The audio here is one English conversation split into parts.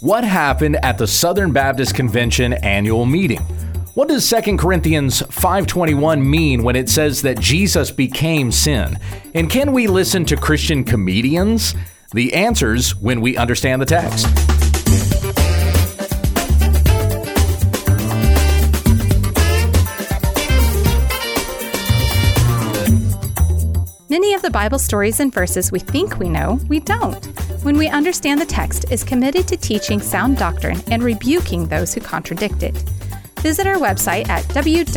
What happened at the Southern Baptist Convention annual meeting? What does 2 Corinthians 5:21 mean when it says that Jesus became sin? And can we listen to Christian comedians? The answers when we understand the text. Of the Bible stories and verses we think we know, we don't. When we understand the text is committed to teaching sound doctrine and rebuking those who contradict it. Visit our website at www.utt.com.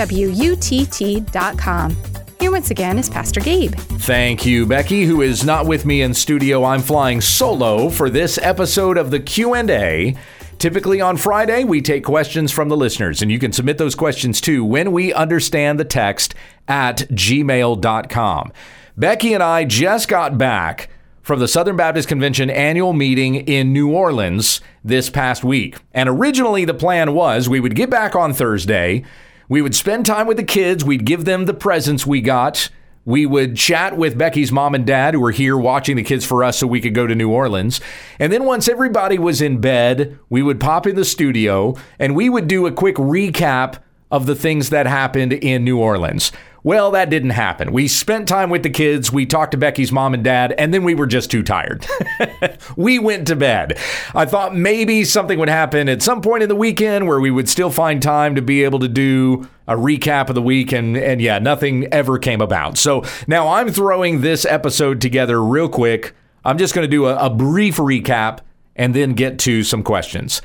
Here once again is Pastor Gabe. Thank you, Becky, who is not with me in studio. I'm flying solo for this episode of the Q&A. Typically on Friday, we take questions from the listeners, and you can submit those questions too when we understand the text at gmail.com. Becky and I just got back from the Southern Baptist Convention annual meeting in New Orleans this past week. And originally, the plan was we would get back on Thursday, we would spend time with the kids, we'd give them the presents we got. We would chat with Becky's mom and dad, who were here watching the kids for us so we could go to New Orleans. And then once everybody was in bed, we would pop in the studio and we would do a quick recap of the things that happened in New Orleans. Well, that didn't happen. We spent time with the kids, we talked to Becky's mom and dad, and then we were just too tired. we went to bed. I thought maybe something would happen at some point in the weekend where we would still find time to be able to do a recap of the week and and yeah, nothing ever came about. So, now I'm throwing this episode together real quick. I'm just going to do a, a brief recap and then get to some questions.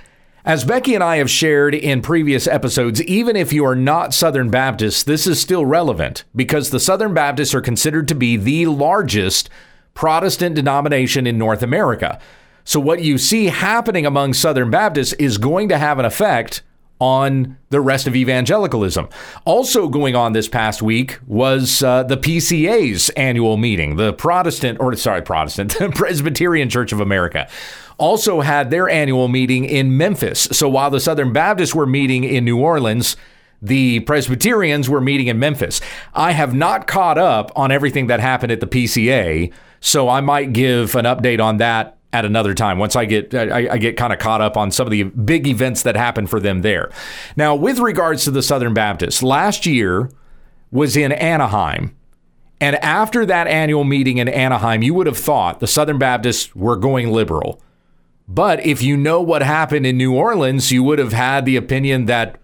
As Becky and I have shared in previous episodes, even if you are not Southern Baptist, this is still relevant because the Southern Baptists are considered to be the largest Protestant denomination in North America. So, what you see happening among Southern Baptists is going to have an effect on the rest of evangelicalism. Also, going on this past week was uh, the PCA's annual meeting, the Protestant, or sorry, Protestant, Presbyterian Church of America also had their annual meeting in Memphis. So while the Southern Baptists were meeting in New Orleans, the Presbyterians were meeting in Memphis. I have not caught up on everything that happened at the PCA, so I might give an update on that at another time once I get I, I get kind of caught up on some of the big events that happened for them there. Now, with regards to the Southern Baptists, last year was in Anaheim. And after that annual meeting in Anaheim, you would have thought the Southern Baptists were going liberal. But if you know what happened in New Orleans, you would have had the opinion that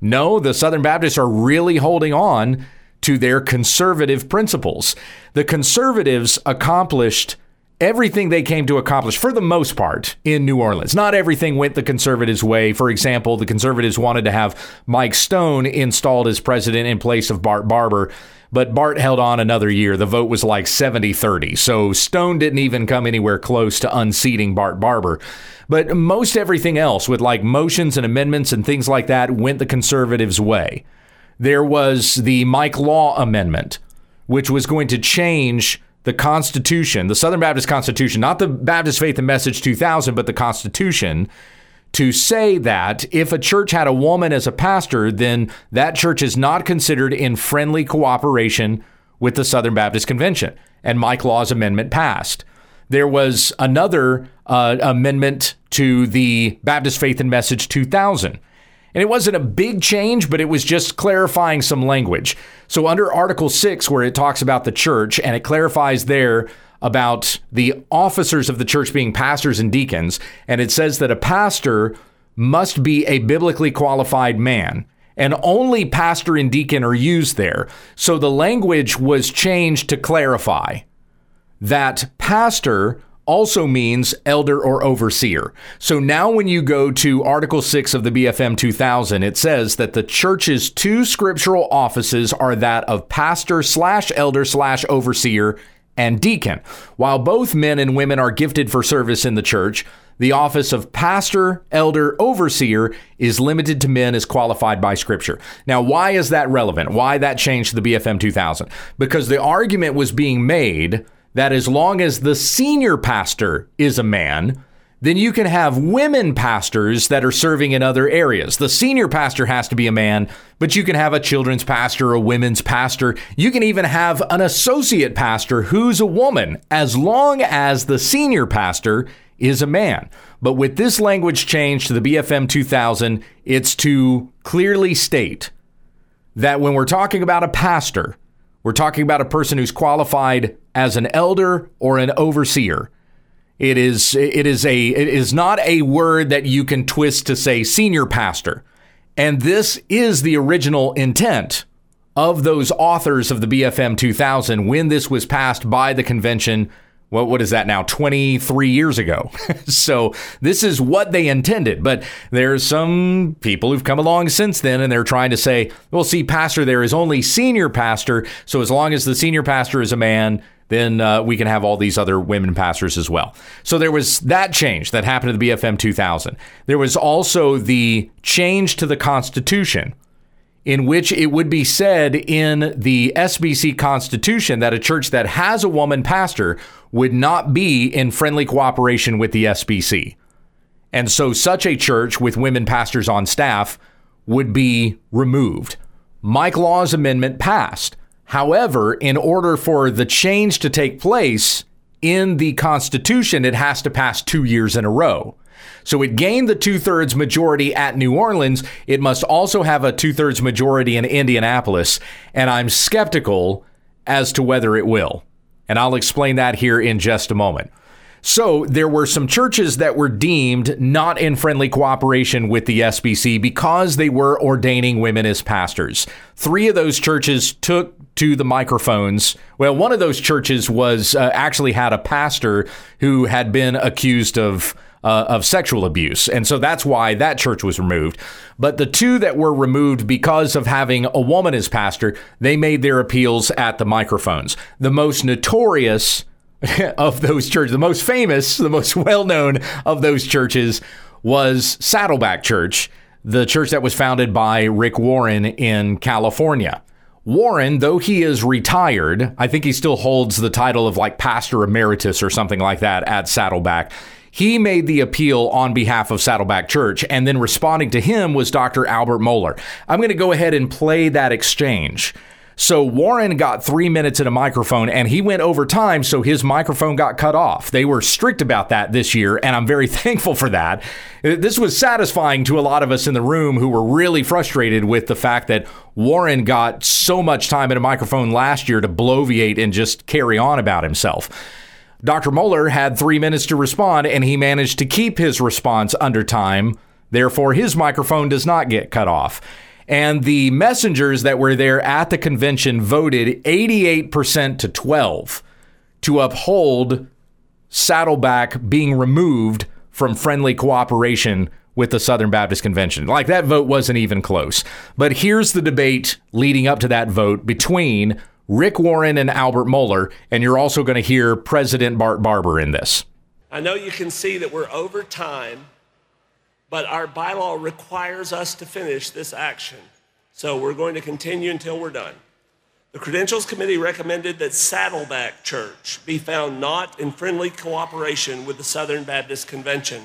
no, the Southern Baptists are really holding on to their conservative principles. The conservatives accomplished everything they came to accomplish for the most part in New Orleans. Not everything went the conservatives' way. For example, the conservatives wanted to have Mike Stone installed as president in place of Bart Barber. But Bart held on another year. The vote was like 70 30. So Stone didn't even come anywhere close to unseating Bart Barber. But most everything else, with like motions and amendments and things like that, went the conservatives' way. There was the Mike Law Amendment, which was going to change the Constitution, the Southern Baptist Constitution, not the Baptist Faith and Message 2000, but the Constitution, to say that if a church had a woman as a pastor, then that church is not considered in friendly cooperation with the Southern Baptist Convention. And Mike Law's amendment passed. There was another uh, amendment to the Baptist Faith and Message 2000. And it wasn't a big change, but it was just clarifying some language. So, under Article 6, where it talks about the church and it clarifies there about the officers of the church being pastors and deacons, and it says that a pastor must be a biblically qualified man. And only pastor and deacon are used there. So the language was changed to clarify that pastor also means elder or overseer. So now when you go to Article 6 of the BFM 2000, it says that the church's two scriptural offices are that of pastor slash elder slash overseer and deacon. While both men and women are gifted for service in the church, the office of pastor, elder, overseer is limited to men as qualified by Scripture. Now, why is that relevant? Why that changed to the BFM 2000? Because the argument was being made that as long as the senior pastor is a man, then you can have women pastors that are serving in other areas. The senior pastor has to be a man, but you can have a children's pastor, a women's pastor. You can even have an associate pastor who's a woman, as long as the senior pastor is a man. But with this language change to the BFM 2000, it's to clearly state that when we're talking about a pastor, we're talking about a person who's qualified as an elder or an overseer. It is it is a it is not a word that you can twist to say senior pastor. And this is the original intent of those authors of the BFM 2000 when this was passed by the convention what what is that now? 23 years ago. So this is what they intended. But there's some people who've come along since then and they're trying to say well see pastor there is only senior pastor. So as long as the senior pastor is a man then uh, we can have all these other women pastors as well. So there was that change that happened to the BFM 2000. There was also the change to the Constitution in which it would be said in the SBC Constitution that a church that has a woman pastor would not be in friendly cooperation with the SBC. And so such a church with women pastors on staff would be removed. Mike Law's amendment passed. However, in order for the change to take place in the Constitution, it has to pass two years in a row. So it gained the two thirds majority at New Orleans. It must also have a two thirds majority in Indianapolis. And I'm skeptical as to whether it will. And I'll explain that here in just a moment. So there were some churches that were deemed not in friendly cooperation with the SBC because they were ordaining women as pastors. Three of those churches took to the microphones. Well, one of those churches was uh, actually had a pastor who had been accused of uh, of sexual abuse. And so that's why that church was removed. But the two that were removed because of having a woman as pastor, they made their appeals at the microphones. The most notorious of those churches, the most famous, the most well known of those churches was Saddleback Church, the church that was founded by Rick Warren in California. Warren, though he is retired, I think he still holds the title of like pastor emeritus or something like that at Saddleback. He made the appeal on behalf of Saddleback Church, and then responding to him was Dr. Albert Mohler. I'm going to go ahead and play that exchange. So Warren got three minutes in a microphone and he went over time, so his microphone got cut off. They were strict about that this year, and I'm very thankful for that. This was satisfying to a lot of us in the room who were really frustrated with the fact that Warren got so much time in a microphone last year to bloviate and just carry on about himself. Dr. Mohler had three minutes to respond, and he managed to keep his response under time. Therefore, his microphone does not get cut off. And the messengers that were there at the convention voted 88% to 12 to uphold Saddleback being removed from friendly cooperation with the Southern Baptist Convention. Like that vote wasn't even close. But here's the debate leading up to that vote between Rick Warren and Albert Mohler, and you're also going to hear President Bart Barber in this. I know you can see that we're over time, but our bylaw requires us to finish this action. So we're going to continue until we're done. The Credentials Committee recommended that Saddleback Church be found not in friendly cooperation with the Southern Baptist Convention.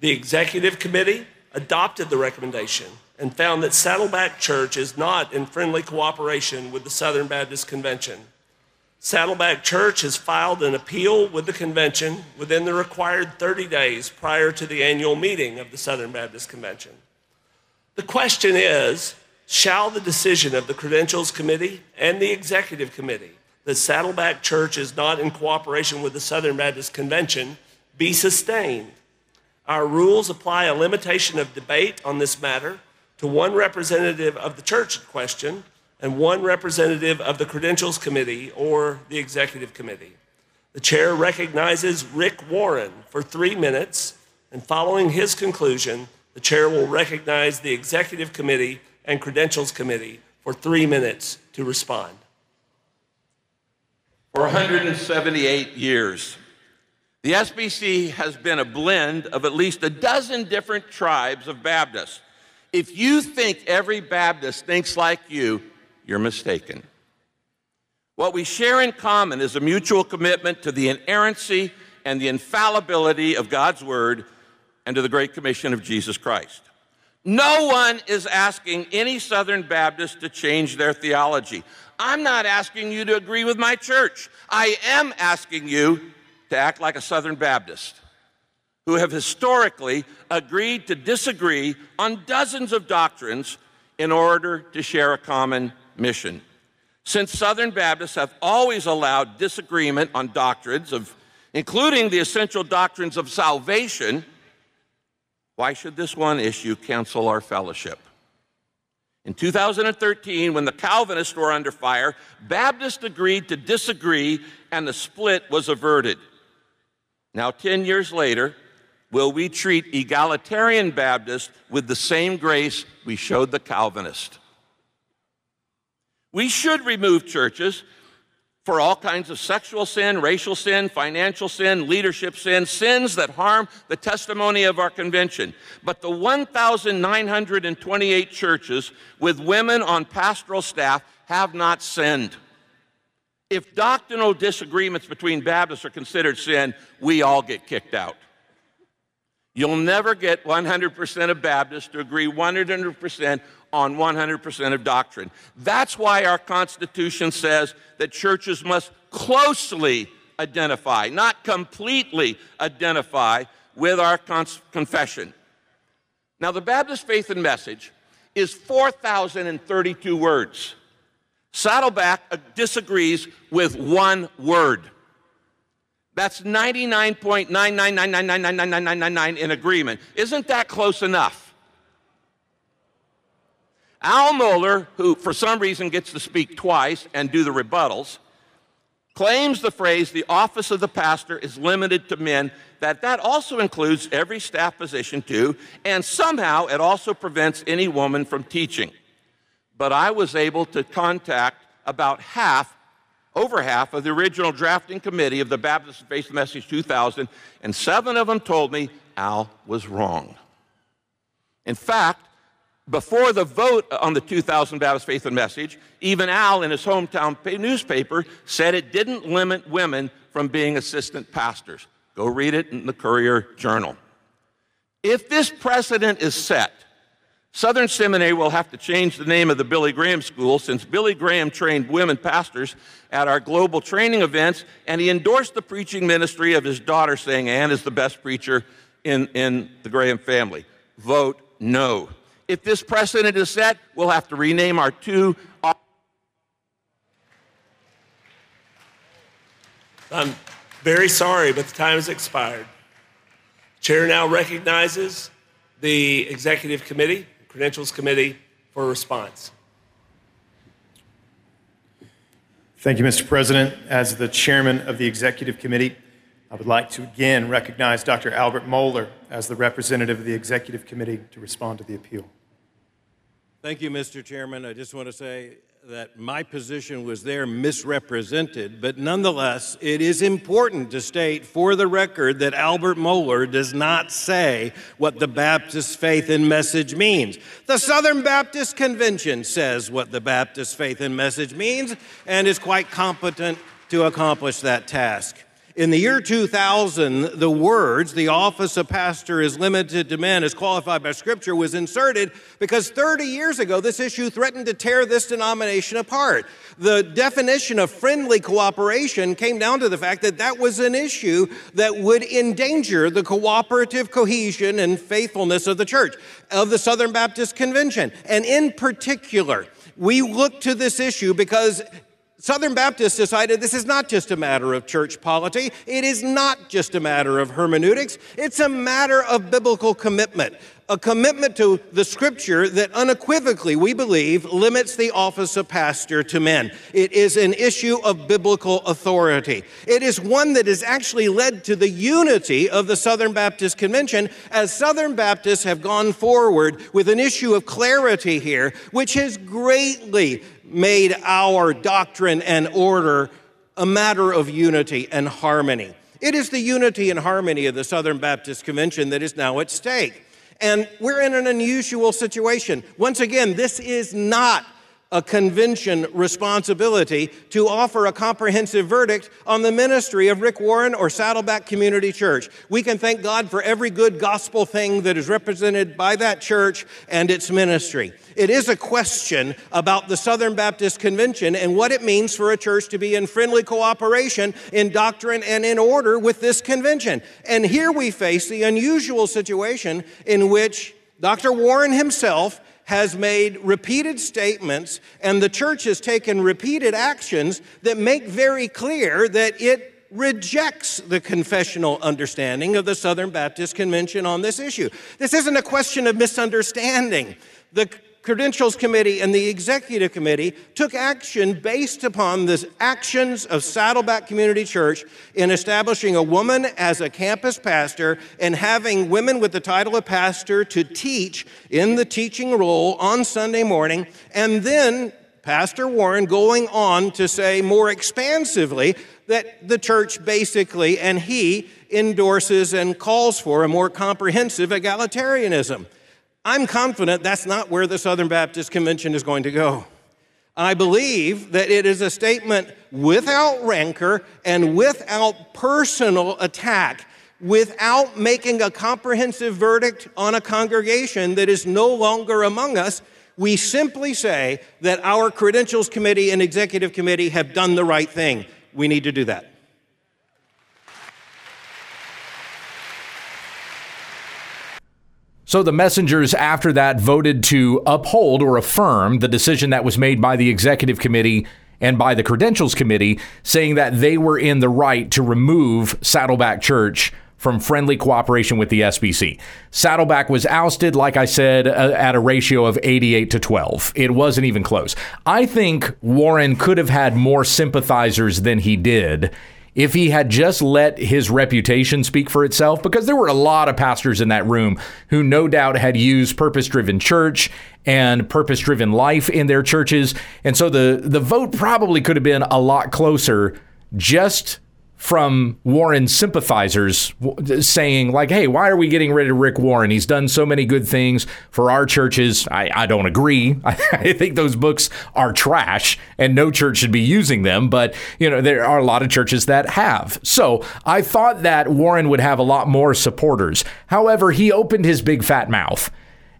The Executive Committee adopted the recommendation and found that Saddleback Church is not in friendly cooperation with the Southern Baptist Convention. Saddleback Church has filed an appeal with the convention within the required 30 days prior to the annual meeting of the Southern Baptist Convention. The question is shall the decision of the Credentials Committee and the Executive Committee that Saddleback Church is not in cooperation with the Southern Baptist Convention be sustained? Our rules apply a limitation of debate on this matter to one representative of the church in question and one representative of the Credentials Committee or the Executive Committee. The chair recognizes Rick Warren for three minutes, and following his conclusion, the chair will recognize the Executive Committee and Credentials Committee for three minutes to respond. For 178 years, the SBC has been a blend of at least a dozen different tribes of Baptists if you think every Baptist thinks like you, you're mistaken. What we share in common is a mutual commitment to the inerrancy and the infallibility of God's Word and to the Great Commission of Jesus Christ. No one is asking any Southern Baptist to change their theology. I'm not asking you to agree with my church. I am asking you to act like a Southern Baptist. who have historically agreed to disagree on dozens of doctrines in order to share a common mission. Since Southern Baptists have always allowed disagreement on doctrines of including the essential doctrines of salvation, why should this one issue cancel our fellowship? In 2013, when the Calvinists were under fire, Baptists agreed to disagree and the split was averted. Now, 10 years later, will we treat egalitarian Baptists with the same grace we showed the Calvinist? We should remove churches for all kinds of sexual sin, racial sin, financial sin, leadership sin, sins that harm the testimony of our convention. But the 1,928 churches with women on pastoral staff have not sinned. If doctrinal disagreements between Baptists are considered sin, we all get kicked out. You'll never get 100% of Baptists to agree 100% on 100% of doctrine. That's why our Constitution says that churches must closely identify, not completely identify, with our confession. Now, the Baptist Faith and Message is 4,032 words. Saddleback uh, disagrees with one word. That's 99.999999999 in agreement. Isn't that close enough? Al Mohler, who for some reason gets to speak twice and do the rebuttals, claims the phrase the office of the pastor is limited to men that that also includes every staff position too and somehow it also prevents any woman from teaching. But i was able to contact about half over half of the original drafting committee of the baptist faith message 2000 and seven of them told me al was wrong. In fact before the vote on the 2000 Baptist Faith and Message, even Al in his hometown newspaper said it didn't limit women from being assistant pastors. Go read it in the Courier Journal. If this precedent is set, Southern Seminary will have to change the name of the Billy Graham School since Billy Graham trained women pastors at our global training events, and he endorsed the preaching ministry of his daughter, saying Ann is the best preacher in, in the Graham family. Vote no if this precedent is set, we'll have to rename our two. I'm very sorry, but the time has expired. Chair now recognizes the Executive Committee, Credentials Committee, for a response. Thank you, Mr. President. As the chairman of the Executive Committee, I would like to again recognize Dr. Albert Mohler as the representative of the Executive Committee to respond to the appeal. Thank you, Mr. Chairman. I just want to say that my position was there misrepresented, but nonetheless, it is important to state for the record that Albert Mohler does not say what the Baptist faith and message means. The Southern Baptist Convention says what the Baptist faith and message means and is quite competent to accomplish that task. In the year 2000, the words, the office of pastor is limited to men as qualified by Scripture, was inserted because 30 years ago, this issue threatened to tear this denomination apart. The definition of friendly cooperation came down to the fact that that was an issue that would endanger the cooperative cohesion and faithfulness of the church, of the Southern Baptist Convention. And in particular, we look to this issue because Southern Baptists decided this is not just a matter of church polity. It is not just a matter of hermeneutics. It's a matter of biblical commitment. A commitment to the scripture that unequivocally, we believe, limits the office of pastor to men. It is an issue of biblical authority. It is one that has actually led to the unity of the Southern Baptist Convention as Southern Baptists have gone forward with an issue of clarity here, which has greatly made our doctrine and order a matter of unity and harmony. It is the unity and harmony of the Southern Baptist Convention that is now at stake. And we're in an unusual situation. Once again, this is not a convention responsibility to offer a comprehensive verdict on the ministry of Rick Warren or Saddleback Community Church. We can thank God for every good gospel thing that is represented by that church and its ministry. It is a question about the Southern Baptist Convention and what it means for a church to be in friendly cooperation in doctrine and in order with this convention. And here we face the unusual situation in which Dr. Warren himself has made repeated statements, and the church has taken repeated actions that make very clear that it rejects the confessional understanding of the Southern Baptist Convention on this issue. This isn't a question of misunderstanding. The Credentials Committee and the Executive Committee took action based upon the actions of Saddleback Community Church in establishing a woman as a campus pastor and having women with the title of pastor to teach in the teaching role on Sunday morning, and then Pastor Warren going on to say more expansively that the church basically and he endorses and calls for a more comprehensive egalitarianism. I'm confident that's not where the Southern Baptist Convention is going to go. I believe that it is a statement without rancor and without personal attack, without making a comprehensive verdict on a congregation that is no longer among us. We simply say that our credentials committee and executive committee have done the right thing. We need to do that. So the messengers after that voted to uphold or affirm the decision that was made by the executive committee and by the credentials committee, saying that they were in the right to remove Saddleback Church from friendly cooperation with the SBC. Saddleback was ousted, like I said, uh, at a ratio of 88 to 12. It wasn't even close. I think Warren could have had more sympathizers than he did if he had just let his reputation speak for itself, because there were a lot of pastors in that room who no doubt had used purpose driven church and purpose driven life in their churches. And so the, the vote probably could have been a lot closer just from Warren sympathizers saying, like, hey, why are we getting rid of Rick Warren? He's done so many good things for our churches. I, I don't agree. I, I, think those books are trash and no church should be using them. But, you know, there are a lot of churches that have. So I thought that Warren would have a lot more supporters. However, he opened his big fat mouth.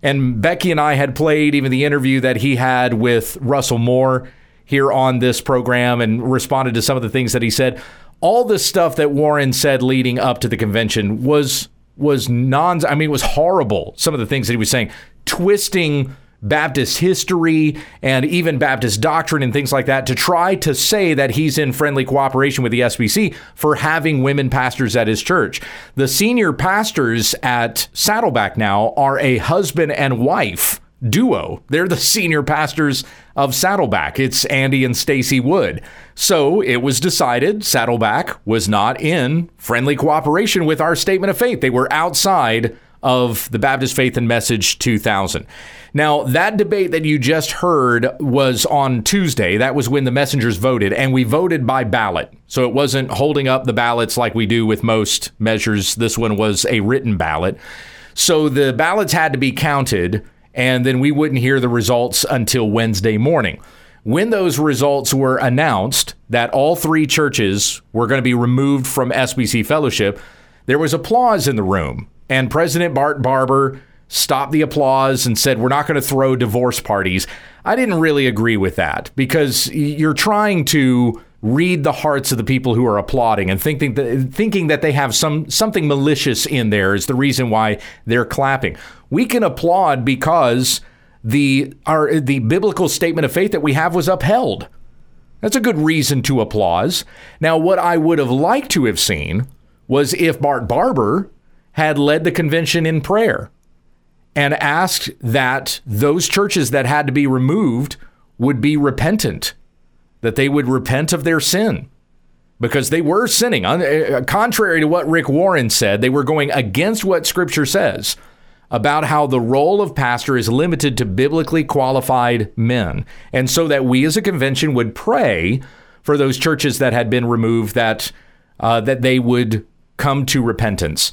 And Becky and I had played even the interview that he had with Russell Moore here on this program and responded to some of the things that he said all the stuff that Warren said leading up to the convention was was non I mean it was horrible. Some of the things that he was saying, twisting Baptist history and even Baptist doctrine and things like that to try to say that he's in friendly cooperation with the SBC for having women pastors at his church. The senior pastors at Saddleback now are a husband and wife duo. They're the senior pastors of Saddleback. It's Andy and Stacie Wood. So it was decided Saddleback was not in friendly cooperation with our statement of faith. They were outside of the Baptist Faith and Message 2000. Now, that debate that you just heard was on Tuesday. That was when the messengers voted, and we voted by ballot. So it wasn't holding up the ballots like we do with most measures. This one was a written ballot. So the ballots had to be counted and then we wouldn't hear the results until Wednesday morning. When those results were announced that all three churches were going to be removed from SBC fellowship, there was applause in the room. And President Bart Barber stopped the applause and said, We're not going to throw divorce parties. I didn't really agree with that because you're trying to read the hearts of the people who are applauding and thinking that, thinking that they have some something malicious in there is the reason why they're clapping. We can applaud because the our the biblical statement of faith that we have was upheld. That's a good reason to applause. Now, what I would have liked to have seen was if Bart Barber had led the convention in prayer and asked that those churches that had to be removed would be repentant that they would repent of their sin because they were sinning. Uh, contrary to what Rick Warren said, they were going against what Scripture says about how the role of pastor is limited to biblically qualified men. And so that we as a convention would pray for those churches that had been removed that uh, that they would come to repentance.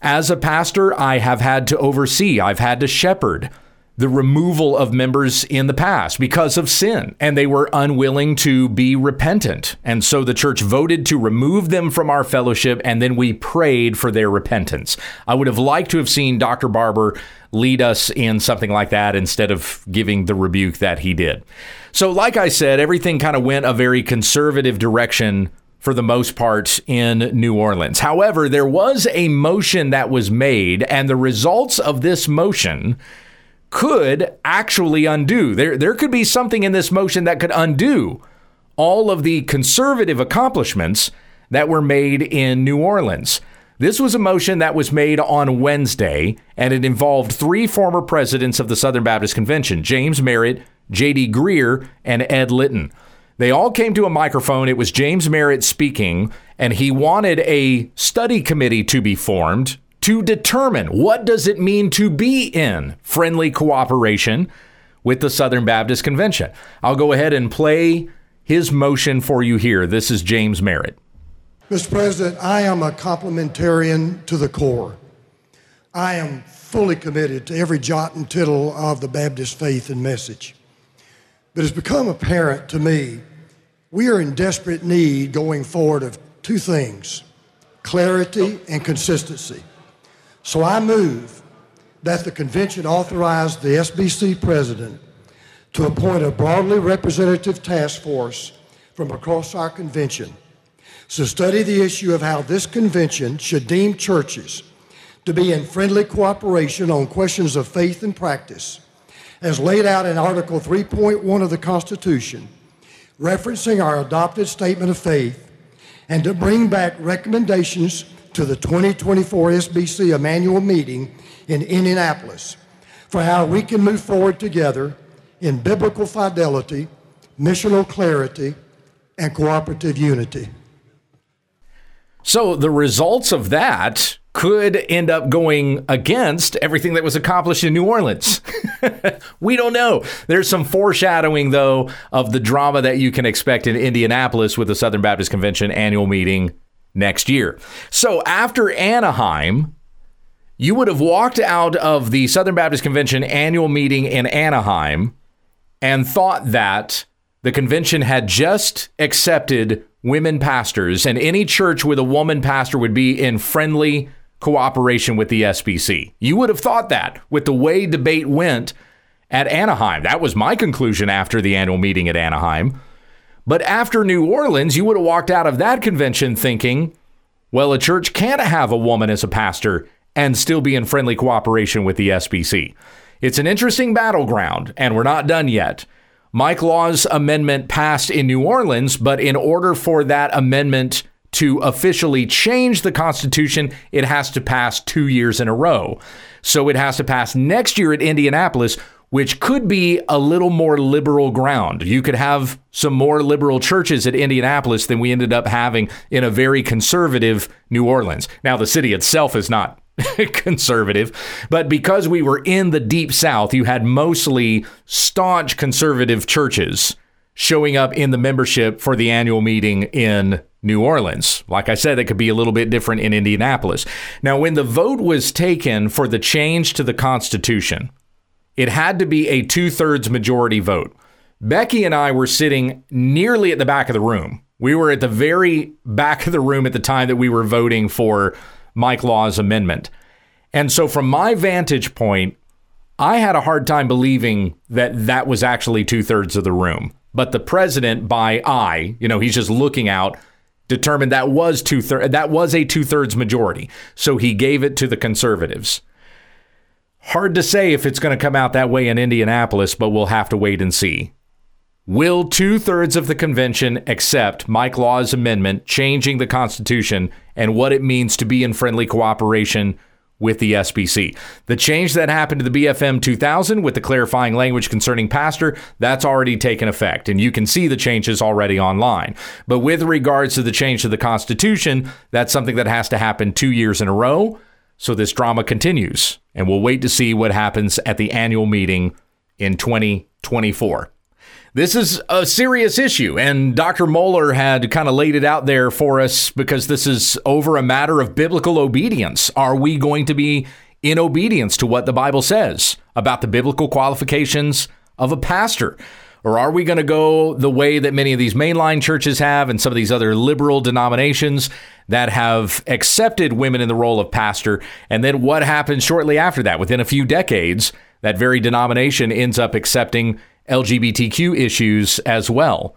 As a pastor, I have had to oversee, I've had to shepherd the removal of members in the past because of sin, and they were unwilling to be repentant. And so the church voted to remove them from our fellowship, and then we prayed for their repentance. I would have liked to have seen Dr. Barber lead us in something like that instead of giving the rebuke that he did. So, like I said, everything kind of went a very conservative direction for the most part in New Orleans. However, there was a motion that was made, and the results of this motion could actually undo. There, there could be something in this motion that could undo all of the conservative accomplishments that were made in New Orleans. This was a motion that was made on Wednesday, and it involved three former presidents of the Southern Baptist Convention James Merritt, J.D. Greear, and Ed Litton. They all came to a microphone. It was James Merritt speaking, and he wanted a study committee to be formed to determine what does it mean to be in friendly cooperation with the Southern Baptist Convention. I'll go ahead and play his motion for you here. This is James Merritt. Mr. President, I am a complementarian to the core. I am fully committed to every jot and tittle of the Baptist faith and message. But it's become apparent to me we are in desperate need going forward of two things clarity and consistency. So I move that the convention authorize the SBC president to appoint a broadly representative task force from across our convention to study the issue of how this convention should deem churches to be in friendly cooperation on questions of faith and practice, as laid out in Article 3.1 of the Constitution, referencing our adopted statement of faith, and to bring back recommendations to the 2024 SBC annual meeting in Indianapolis for how we can move forward together in biblical fidelity, missional clarity, and cooperative unity. So the results of that could end up going against everything that was accomplished in New Orleans. we don't know. There's some foreshadowing, though, of the drama that you can expect in Indianapolis with the Southern Baptist Convention annual meeting next year. So after Anaheim, you would have walked out of the Southern Baptist Convention annual meeting in Anaheim and thought that the convention had just accepted women pastors, and any church with a woman pastor would be in friendly cooperation with the SBC. You would have thought that with the way debate went at Anaheim. That was my conclusion after the annual meeting at Anaheim. But after New Orleans, you would have walked out of that convention thinking, well, a church can't have a woman as a pastor and still be in friendly cooperation with the SBC. It's an interesting battleground, and we're not done yet. Mike Law's amendment passed in New Orleans, but in order for that amendment to officially change the Constitution, it has to pass two years in a row. So it has to pass next year at Indianapolis, which could be a little more liberal ground. You could have some more liberal churches at Indianapolis than we ended up having in a very conservative New Orleans. Now, the city itself is not conservative, but because we were in the deep south, you had mostly staunch conservative churches showing up in the membership for the annual meeting in New Orleans. Like I said, it could be a little bit different in Indianapolis. Now, when the vote was taken for the change to the Constitution, it had to be a two thirds majority vote. Becky and I were sitting nearly at the back of the room. We were at the very back of the room at the time that we were voting for Mike Law's amendment. And so, from my vantage point, I had a hard time believing that that was actually two thirds of the room. But the president, by eye, you know, he's just looking out, determined that was two thirds. That was a two thirds majority. So he gave it to the conservatives. Hard to say if it's going to come out that way in Indianapolis, but we'll have to wait and see. Will two thirds of the convention accept Mike Law's amendment changing the Constitution and what it means to be in friendly cooperation with the SBC? The change that happened to the BFM 2000 with the clarifying language concerning pastor, that's already taken effect, and you can see the changes already online. But with regards to the change to the Constitution, that's something that has to happen two years in a row. So this drama continues, and we'll wait to see what happens at the annual meeting in 2024. This is a serious issue, and Dr. Mohler had kind of laid it out there for us because this is over a matter of biblical obedience. Are we going to be in obedience to what the Bible says about the biblical qualifications of a pastor? Or are we going to go the way that many of these mainline churches have and some of these other liberal denominations that have accepted women in the role of pastor? And then what happens shortly after that? Within a few decades, that very denomination ends up accepting LGBTQ issues as well.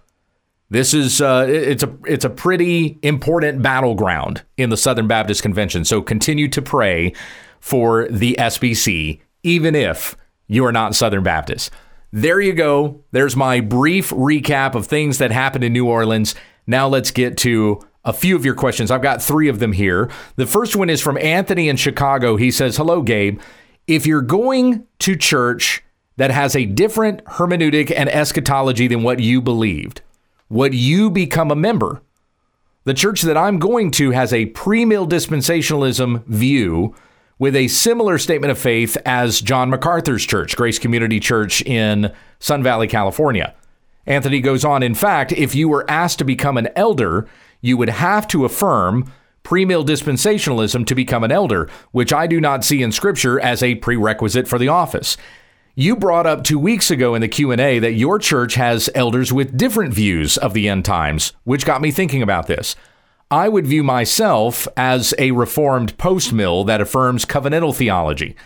This is uh, it's a it's a pretty important battleground in the Southern Baptist Convention. So continue to pray for the SBC, even if you are not Southern Baptist. There you go. There's my brief recap of things that happened in New Orleans. Now let's get to a few of your questions. I've got three of them here. The first one is from Anthony in Chicago. He says, Hello, Gabe. If you're going to church that has a different hermeneutic and eschatology than what you believed, would you become a member? The church that I'm going to has a premill dispensationalism view with a similar statement of faith as John MacArthur's church, Grace Community Church in Sun Valley, California. Anthony goes on, in fact, if you were asked to become an elder, you would have to affirm premill dispensationalism to become an elder, which I do not see in scripture as a prerequisite for the office. You brought up 2 weeks ago in the Q&A that your church has elders with different views of the end times, which got me thinking about this. I would view myself as a reformed post mill that affirms covenantal theology.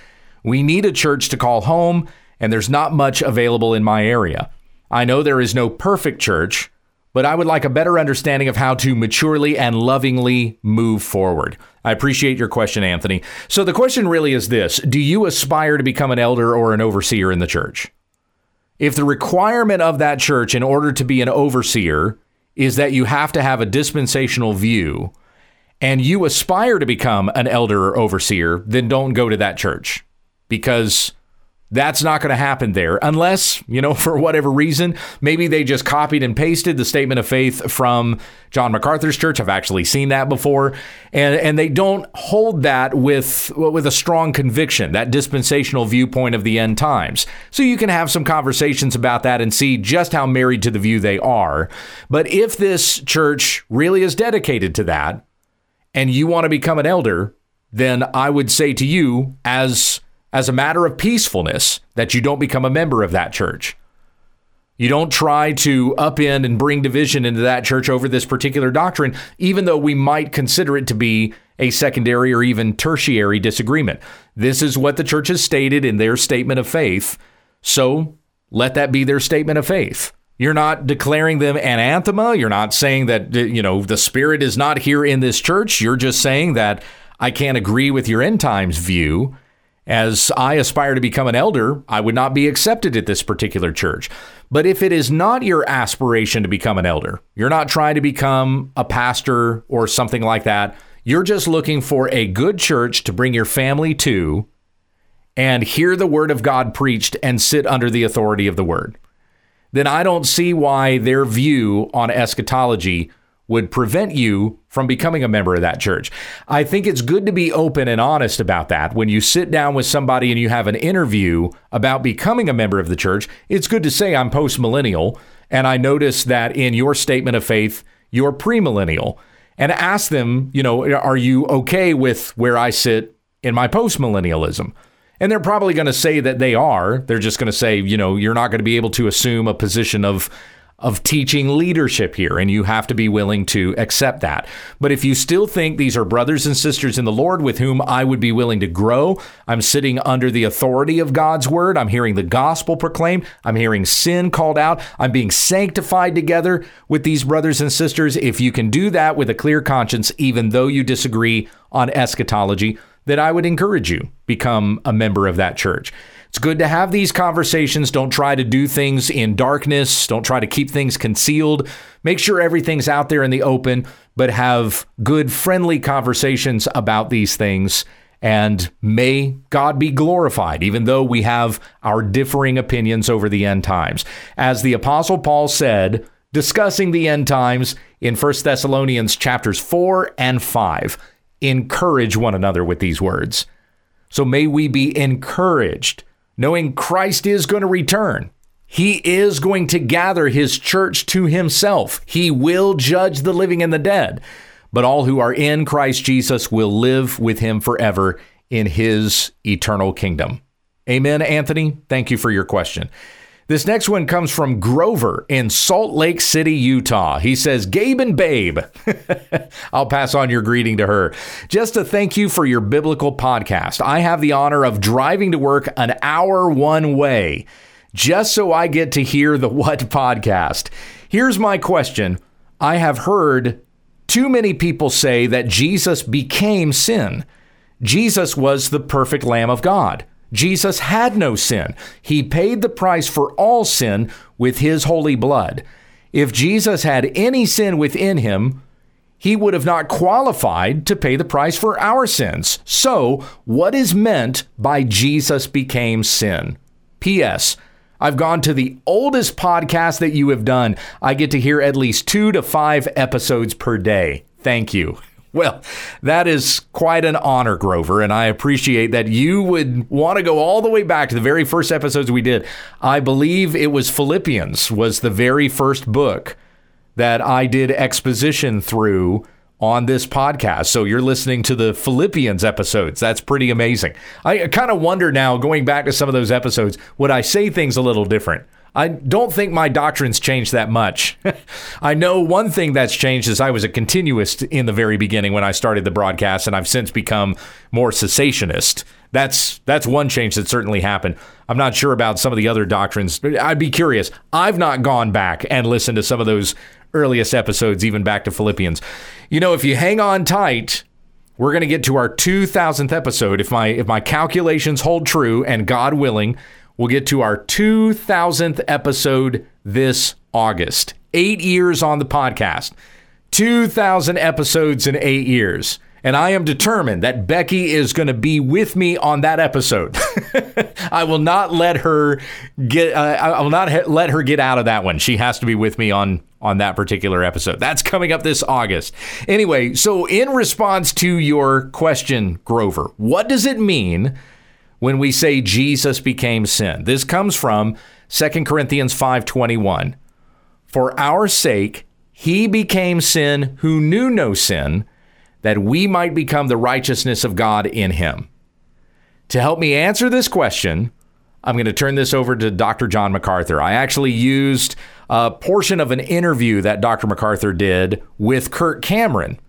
We need a church to call home, and there's not much available in my area. I know there is no perfect church, but I would like a better understanding of how to maturely and lovingly move forward. I appreciate your question, Anthony. So the question really is this Do you aspire to become an elder or an overseer in the church? If the requirement of that church in order to be an overseer is that you have to have a dispensational view and you aspire to become an elder or overseer, then don't go to that church. Because that's not going to happen there unless, you know, for whatever reason, maybe they just copied and pasted the statement of faith from John MacArthur's church. I've actually seen that before. And and they don't hold that with with a strong conviction, that dispensational viewpoint of the end times. So you can have some conversations about that and see just how married to the view they are. But if this church really is dedicated to that and you want to become an elder, then I would say to you as as a matter of peacefulness that you don't become a member of that church. You don't try to upend and bring division into that church over this particular doctrine, even though we might consider it to be a secondary or even tertiary disagreement. This is what the church has stated in their statement of faith. So let that be their statement of faith. You're not declaring them anathema. You're not saying that, uh, you know, the spirit is not here in this church. You're just saying that I can't agree with your end times view. As I aspire to become an elder, I would not be accepted at this particular church. But if it is not your aspiration to become an elder, you're not trying to become a pastor or something like that, you're just looking for a good church to bring your family to and hear the word of God preached and sit under the authority of the word, then I don't see why their view on eschatology would prevent you from becoming a member of that church. I think it's good to be open and honest about that. When you sit down with somebody and you have an interview about becoming a member of the church, it's good to say, I'm post millennial. And I notice that in your statement of faith, you're premillennial. And ask them, you know, are you okay with where I sit in my post millennialism? And they're probably going to say that they are. They're just going to say, you know, you're not going to be able to assume a position of of teaching leadership here, and you have to be willing to accept that. But if you still think these are brothers and sisters in the Lord with whom I would be willing to grow, I'm sitting under the authority of God's word, I'm hearing the gospel proclaimed, I'm hearing sin called out, I'm being sanctified together with these brothers and sisters. If you can do that with a clear conscience, even though you disagree on eschatology, then I would encourage you become a member of that church. It's good to have these conversations. Don't try to do things in darkness. Don't try to keep things concealed. Make sure everything's out there in the open, but have good, friendly conversations about these things. And may God be glorified, even though we have our differing opinions over the end times. As the Apostle Paul said, discussing the end times in 1 Thessalonians chapters 4 and 5, encourage one another with these words. So may we be encouraged knowing Christ is going to return. He is going to gather his church to himself. He will judge the living and the dead. But all who are in Christ Jesus will live with him forever in his eternal kingdom. Amen, Anthony. Thank you for your question. This next one comes from Grover in Salt Lake City, Utah. He says, Gabe and Babe. I'll pass on your greeting to her. Just to thank you for your biblical podcast. I have the honor of driving to work an hour one way just so I get to hear the WWUTT podcast. Here's my question I have heard too many people say that Jesus became sin. Jesus was the perfect Lamb of God. Jesus had no sin. He paid the price for all sin with his holy blood. If Jesus had any sin within him, he would have not qualified to pay the price for our sins. So, what is meant by Jesus became sin? P.S. I've gone to the oldest podcast that you have done. I get to hear at least two to five episodes per day. Thank you. Well, that is quite an honor, Grover, and I appreciate that you would want to go all the way back to the very first episodes we did. I believe it was Philippians was the very first book that I did exposition through on this podcast. So you're listening to the Philippians episodes. That's pretty amazing. I kind of wonder now, going back to some of those episodes, would I say things a little different? I don't think my doctrines changed that much. I know one thing that's changed is I was a continuist in the very beginning when I started the broadcast, and I've since become more cessationist. That's that's one change that certainly happened. I'm not sure about some of the other doctrines. I'd be curious. I've not gone back and listened to some of those earliest episodes, even back to Philippians. You know, if you hang on tight, we're going to get to our 2000th episode if my if my calculations hold true and God willing We'll get to our 2000th episode this August. Eight years on the podcast, 2,000 episodes in eight years. And I am determined that Becky is going to be with me on that episode. I will not let her get. Uh, I will not ha- let her get out of that one. She has to be with me on on that particular episode. That's coming up this August. Anyway, so in response to your question, Grover, what does it mean when we say Jesus became sin. This comes from 2 Corinthians 5:21. For our sake he became sin who knew no sin, that we might become the righteousness of God in him. To help me answer this question, I'm going to turn this over to Dr. John MacArthur. I actually used a portion of an interview that Dr. MacArthur did with Kirk Cameron.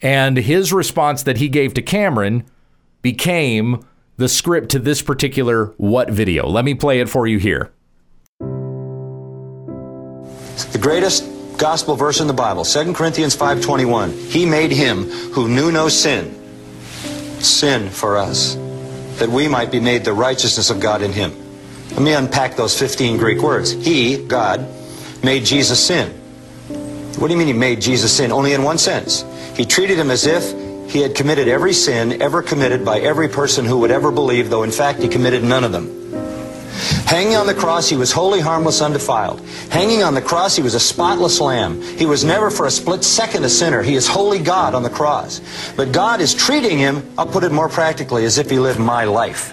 And his response that he gave to Cameron became the script to this particular what video. Let me play it for you here. The greatest gospel verse in the Bible, 2 Corinthians 5:21. He made him who knew no sin sin for us that we might be made the righteousness of God in him. Let me unpack those 15 Greek words. He, God, made Jesus sin. What do you mean he made Jesus sin? Only in one sense. He treated him as if he had committed every sin ever committed by every person who would ever believe, though in fact he committed none of them. Hanging on the cross, he was wholly harmless, undefiled. Hanging on the cross, he was a spotless lamb. He was never for a split second a sinner. He is holy God on the cross. But God is treating him, I'll put it more practically, as if he lived my life.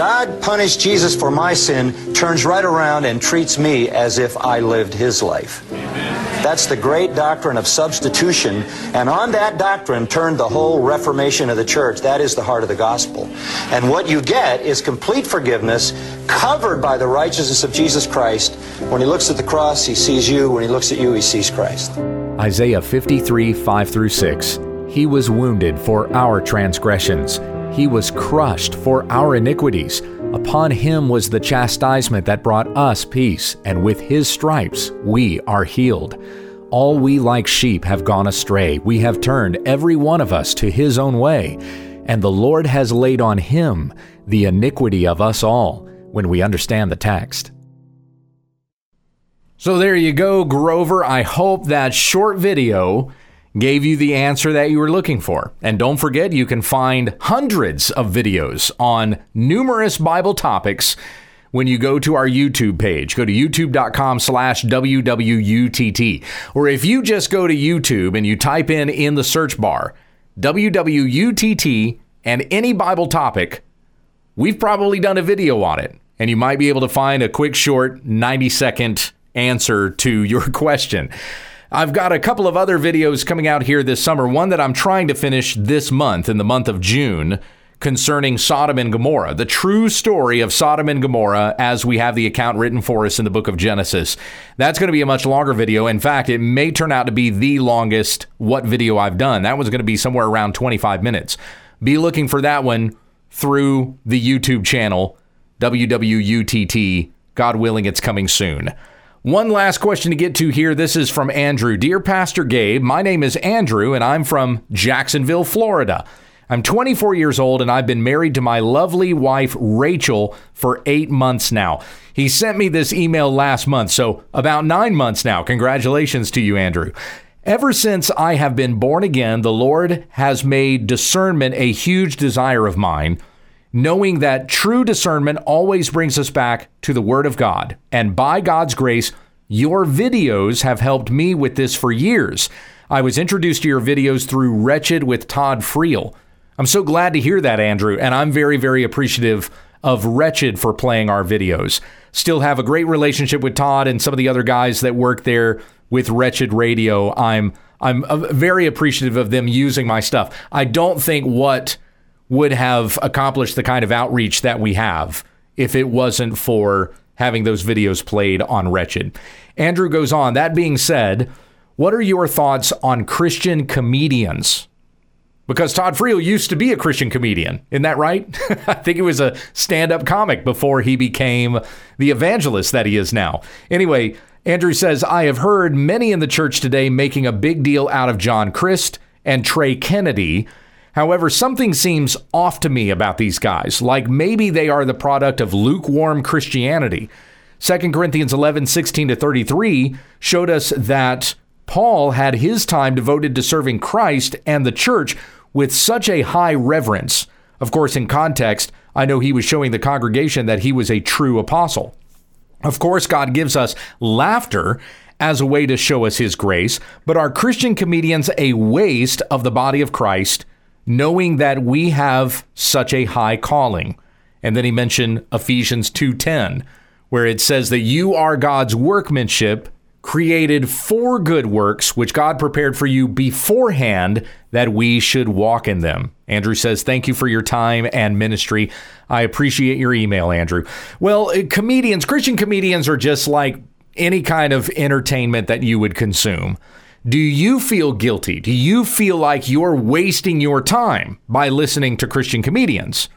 God punished Jesus for my sin, turns right around and treats me as if I lived his life. That's the great doctrine of substitution. And on that doctrine turned the whole reformation of the church. That is the heart of the gospel. And what you get is complete forgiveness covered by the righteousness of Jesus Christ. When he looks at the cross, he sees you. When he looks at you, he sees Christ. Isaiah 53, 5 through 6. He was wounded for our transgressions. He was crushed for our iniquities. Upon him was the chastisement that brought us peace, and with his stripes we are healed. All we like sheep have gone astray. We have turned every one of us to his own way, and the Lord has laid on him the iniquity of us all, when we understand the text. So there you go, Grover. I hope that short video gave you the answer that you were looking for. And don't forget, you can find hundreds of videos on numerous Bible topics when you go to our YouTube page. Go to youtube.com slash WWUTT. Or if you just go to YouTube and you type in in the search bar WWUTT and any Bible topic, we've probably done a video on it. And you might be able to find a quick, short, 90 second answer to your question. I've got a couple of other videos coming out here this summer. One that I'm trying to finish this month, in the month of June, concerning Sodom and Gomorrah, the true story of Sodom and Gomorrah as we have the account written for us in the book of Genesis. That's going to be a much longer video. In fact, it may turn out to be the longest what video I've done. That was going to be somewhere around 25 minutes. Be looking for that one through the YouTube channel, WWUTT. God willing, it's coming soon. One last question to get to here. This is from Andrew. Dear Pastor Gabe, my name is Andrew and I'm from Jacksonville, Florida. I'm 24 years old and I've been married to my lovely wife, Rachel, for eight months now. He sent me this email last month, so about nine months now. Congratulations to you, Andrew. Ever since I have been born again, the Lord has made discernment a huge desire of mine, knowing that true discernment always brings us back to the Word of God. And by God's grace, your videos have helped me with this for years. I was introduced to your videos through Wretched with Todd Friel. I'm so glad to hear that, Andrew, and I'm very, very appreciative of Wretched for playing our videos. Still have a great relationship with Todd and some of the other guys that work there with Wretched Radio. I'm I'm uh, very appreciative of them using my stuff. I don't think what would have accomplished the kind of outreach that we have if it wasn't for having those videos played on Wretched. Andrew goes on, that being said, what are your thoughts on Christian comedians? because Todd Friel used to be a Christian comedian. Isn't that right? I think he was a stand up comic before he became the evangelist that he is now. Anyway, Andrew says, I have heard many in the church today making a big deal out of John Crist and Trey Kennedy. However, something seems off to me about these guys, like maybe they are the product of lukewarm Christianity. 2 Corinthians 11, 16 to 33 showed us that Paul had his time devoted to serving Christ and the church, with such a high reverence. Of course, in context, I know he was showing the congregation that he was a true apostle. Of course, God gives us laughter as a way to show us his grace, but are Christian comedians a waste of the body of Christ, knowing that we have such a high calling? And then he mentioned Ephesians 2:10, where it says that you are God's workmanship, created for good works, which God prepared for you beforehand that we should walk in them. Andrew says, Thank you for your time and ministry. I appreciate your email, Andrew. Well, uh, comedians, Christian comedians are just like any kind of entertainment that you would consume. Do you feel guilty? Do you feel like you're wasting your time by listening to Christian comedians?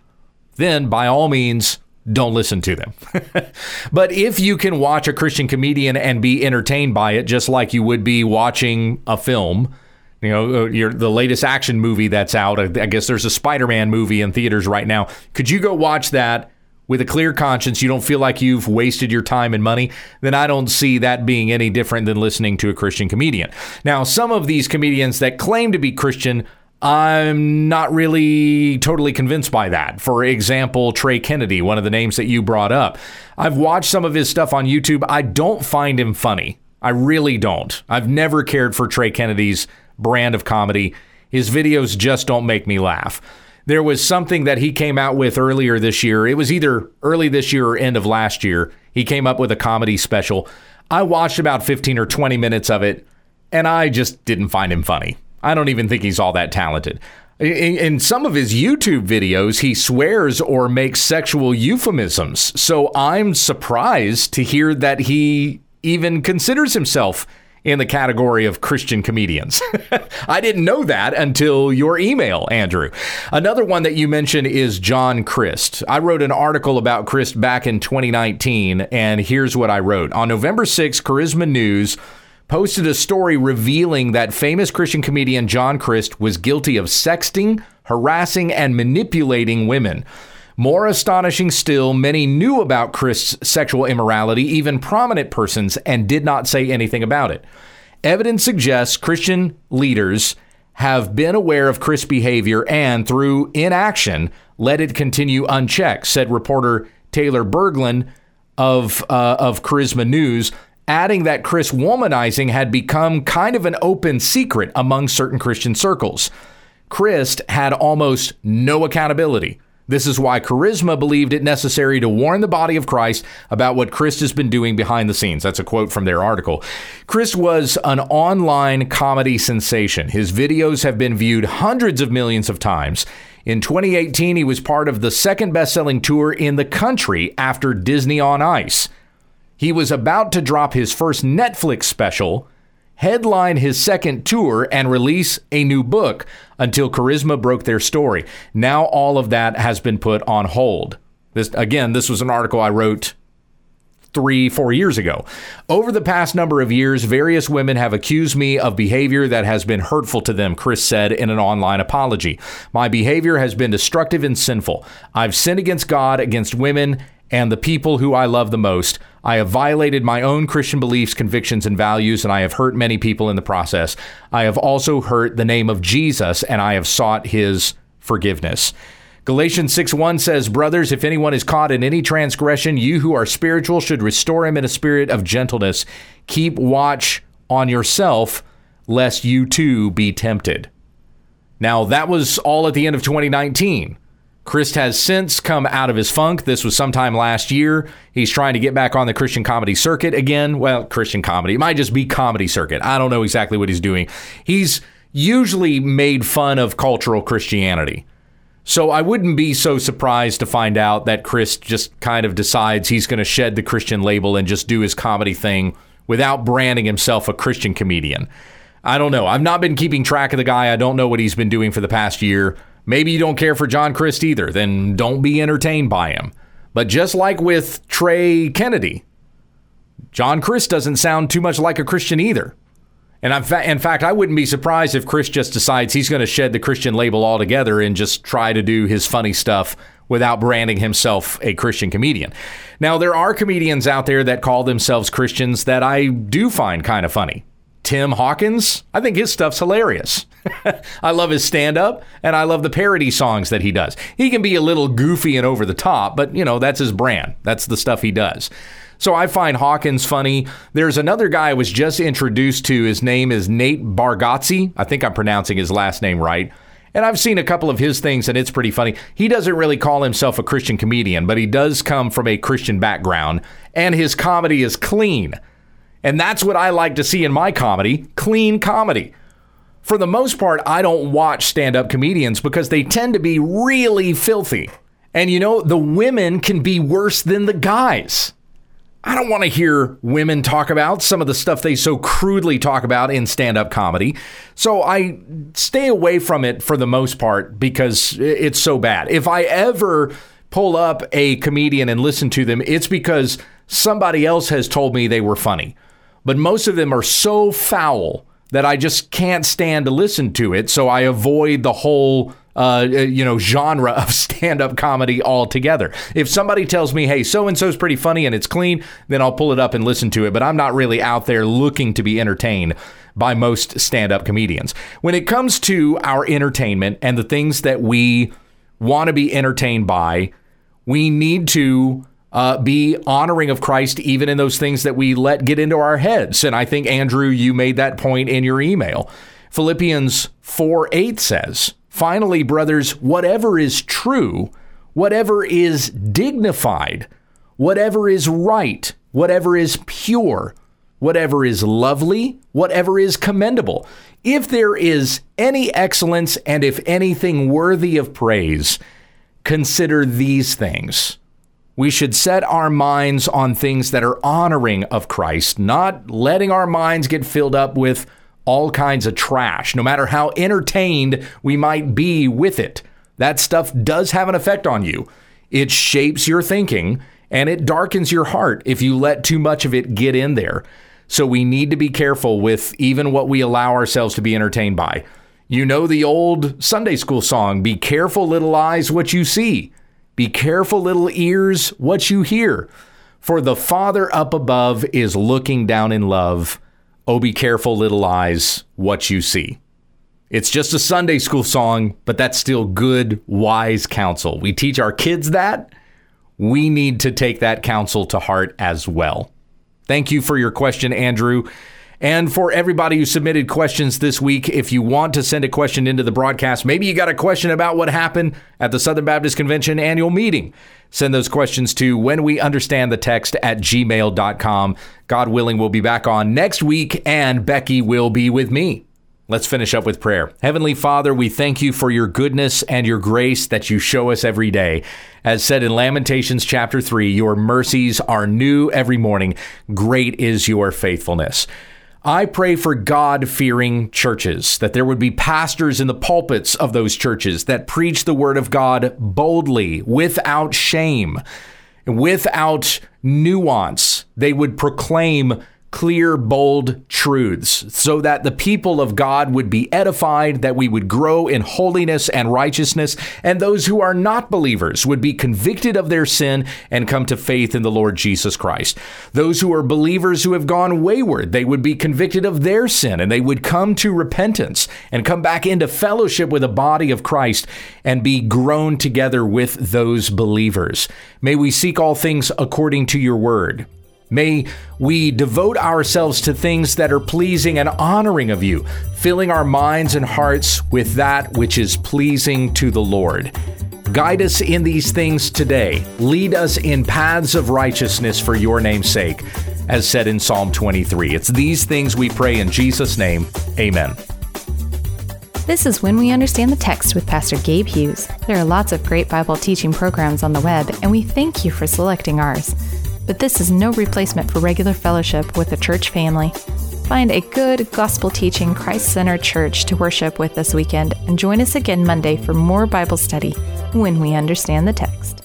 Then, by all means, don't listen to them. but if you can watch a Christian comedian and be entertained by it, just like you would be watching a film, you know, uh, your, the latest action movie that's out, I guess there's a Spider Man movie in theaters right now. Could you go watch that with a clear conscience? You don't feel like you've wasted your time and money? Then I don't see that being any different than listening to a Christian comedian. Now, some of these comedians that claim to be Christian I'm not really totally convinced by that. For example, Trey Kennedy, one of the names that you brought up. I've watched some of his stuff on YouTube. I don't find him funny. I really don't. I've never cared for Trey Kennedy's brand of comedy. His videos just don't make me laugh. There was something that he came out with earlier this year. It was either early this year or end of last year. He came up with a comedy special. I watched about 15 or 20 minutes of it, and I just didn't find him funny. I don't even think he's all that talented. In, in, some of his YouTube videos, he swears or makes sexual euphemisms. So I'm surprised to hear that he even considers himself in the category of Christian comedians. I didn't know that until your email, Andrew. Another one that you mentioned is John Crist. I wrote an article about Crist back in 2019, and here's what I wrote. On November 6, Charisma News posted a story revealing that famous Christian comedian John Crist was guilty of sexting, harassing, and manipulating women. More astonishing still, many knew about Crist's sexual immorality, even prominent persons, and did not say anything about it. Evidence suggests Christian leaders have been aware of Crist's behavior and, through inaction, let it continue unchecked, said reporter Taylor Berglund of, uh, of Charisma News adding that Crist womanizing had become kind of an open secret among certain Christian circles. Crist had almost no accountability. This is why Charisma believed it necessary to warn the body of Christ about what Crist has been doing behind the scenes. That's a quote from their article. Crist was an online comedy sensation. His videos have been viewed hundreds of millions of times. In 2018, he was part of the second best selling tour in the country after Disney on Ice. He was about to drop his first Netflix special headline his second tour, and release a new book until Charisma broke their story. Now all of that has been put on hold. This again, this was an article I wrote three, four years ago. Over the past number of years, various women have accused me of behavior that has been hurtful to them, Crist said in an online apology. My behavior has been destructive and sinful. I've sinned against God, against women, and the people who I love the most. I have violated my own Christian beliefs, convictions, and values, and I have hurt many people in the process. I have also hurt the name of Jesus, and I have sought his forgiveness. Galatians 6 1 says, Brothers, if anyone is caught in any transgression, you who are spiritual should restore him in a spirit of gentleness. Keep watch on yourself, lest you too be tempted. Now, that was all at the end of 2019. Crist has since come out of his funk. This was sometime last year. He's trying to get back on the Christian comedy circuit again. Well, Christian comedy. It might just be comedy circuit. I don't know exactly what he's doing. He's usually made fun of cultural Christianity. So I wouldn't be so surprised to find out that Crist just kind of decides he's going to shed the Christian label and just do his comedy thing without branding himself a Christian comedian. I don't know. I've not been keeping track of the guy. I don't know what he's been doing for the past year. Maybe you don't care for John Crist either, then don't be entertained by him. But just like with Trey Kennedy, John Crist doesn't sound too much like a Christian either. And in fact, I wouldn't be surprised if Crist just decides he's going to shed the Christian label altogether and just try to do his funny stuff without branding himself a Christian comedian. Now, there are comedians out there that call themselves Christians that I do find kind of funny. Tim Hawkins, I think his stuff's hilarious. I love his stand up and I love the parody songs that he does. He can be a little goofy and over the top, but you know, that's his brand. That's the stuff he does. So I find Hawkins funny. There's another guy I was just introduced to. His name is Nate Bargatze. I think I'm pronouncing his last name right. And I've seen a couple of his things and it's pretty funny. He doesn't really call himself a Christian comedian, but he does come from a Christian background and his comedy is clean. And that's what I like to see in my comedy clean comedy. For the most part, I don't watch stand up comedians because they tend to be really filthy. And you know, the women can be worse than the guys. I don't want to hear women talk about some of the stuff they so crudely talk about in stand up comedy. So I stay away from it for the most part because it's so bad. If I ever pull up a comedian and listen to them, it's because somebody else has told me they were funny but most of them are so foul that I just can't stand to listen to it. So I avoid the whole uh, you know, genre of stand-up comedy altogether. If somebody tells me, "Hey, so and so's pretty funny and it's clean," then I'll pull it up and listen to it. But I'm not really out there looking to be entertained by most stand-up comedians. When it comes to our entertainment and the things that we want to be entertained by, we need to uh, be honoring of Christ even in those things that we let get into our heads. And I think, Andrew, you made that point in your email. Philippians 4 8 says, Finally, brothers, whatever is true, whatever is dignified, whatever is right, whatever is pure, whatever is lovely, whatever is commendable, if there is any excellence and if anything worthy of praise, consider these things. We should set our minds on things that are honoring of Christ, not letting our minds get filled up with all kinds of trash, no matter how entertained we might be with it. That stuff does have an effect on you. It shapes your thinking and it darkens your heart if you let too much of it get in there. So we need to be careful with even what we allow ourselves to be entertained by. You know the old Sunday school song, Be careful, little eyes, what you see. Be careful, little ears, what you hear. For the Father up above is looking down in love. Oh, be careful, little eyes, what you see. It's just a Sunday school song, but that's still good, wise counsel. We teach our kids that. We need to take that counsel to heart as well. Thank you for your question, Andrew. And for everybody who submitted questions this week, if you want to send a question into the broadcast, maybe you got a question about what happened at the Southern Baptist Convention annual meeting. Send those questions to when we understand the text at gmail.com. God willing, we'll be back on next week, and Becky will be with me. Let's finish up with prayer. Heavenly Father, we thank you for your goodness and your grace that you show us every day. As said in Lamentations chapter 3, your mercies are new every morning. Great is your faithfulness. I pray for God fearing churches, that there would be pastors in the pulpits of those churches that preach the word of God boldly, without shame, without nuance. They would proclaim clear, bold truths so that the people of God would be edified, that we would grow in holiness and righteousness, and those who are not believers would be convicted of their sin and come to faith in the Lord Jesus Christ. Those who are believers who have gone wayward, they would be convicted of their sin and they would come to repentance and come back into fellowship with the body of Christ and be grown together with those believers. May we seek all things according to your word. May we devote ourselves to things that are pleasing and honoring of you, filling our minds and hearts with that which is pleasing to the Lord. Guide us in these things today. Lead us in paths of righteousness for your name's sake, as said in Psalm 23. It's these things we pray in Jesus' name. Amen. This is When We Understand the Text with Pastor Gabe Hughes. There are lots of great Bible teaching programs on the web, and we thank you for selecting ours but this is no replacement for regular fellowship with the church family. Find a good gospel teaching, Christ centered church to worship with this weekend and join us again Monday for more Bible study when we understand the text.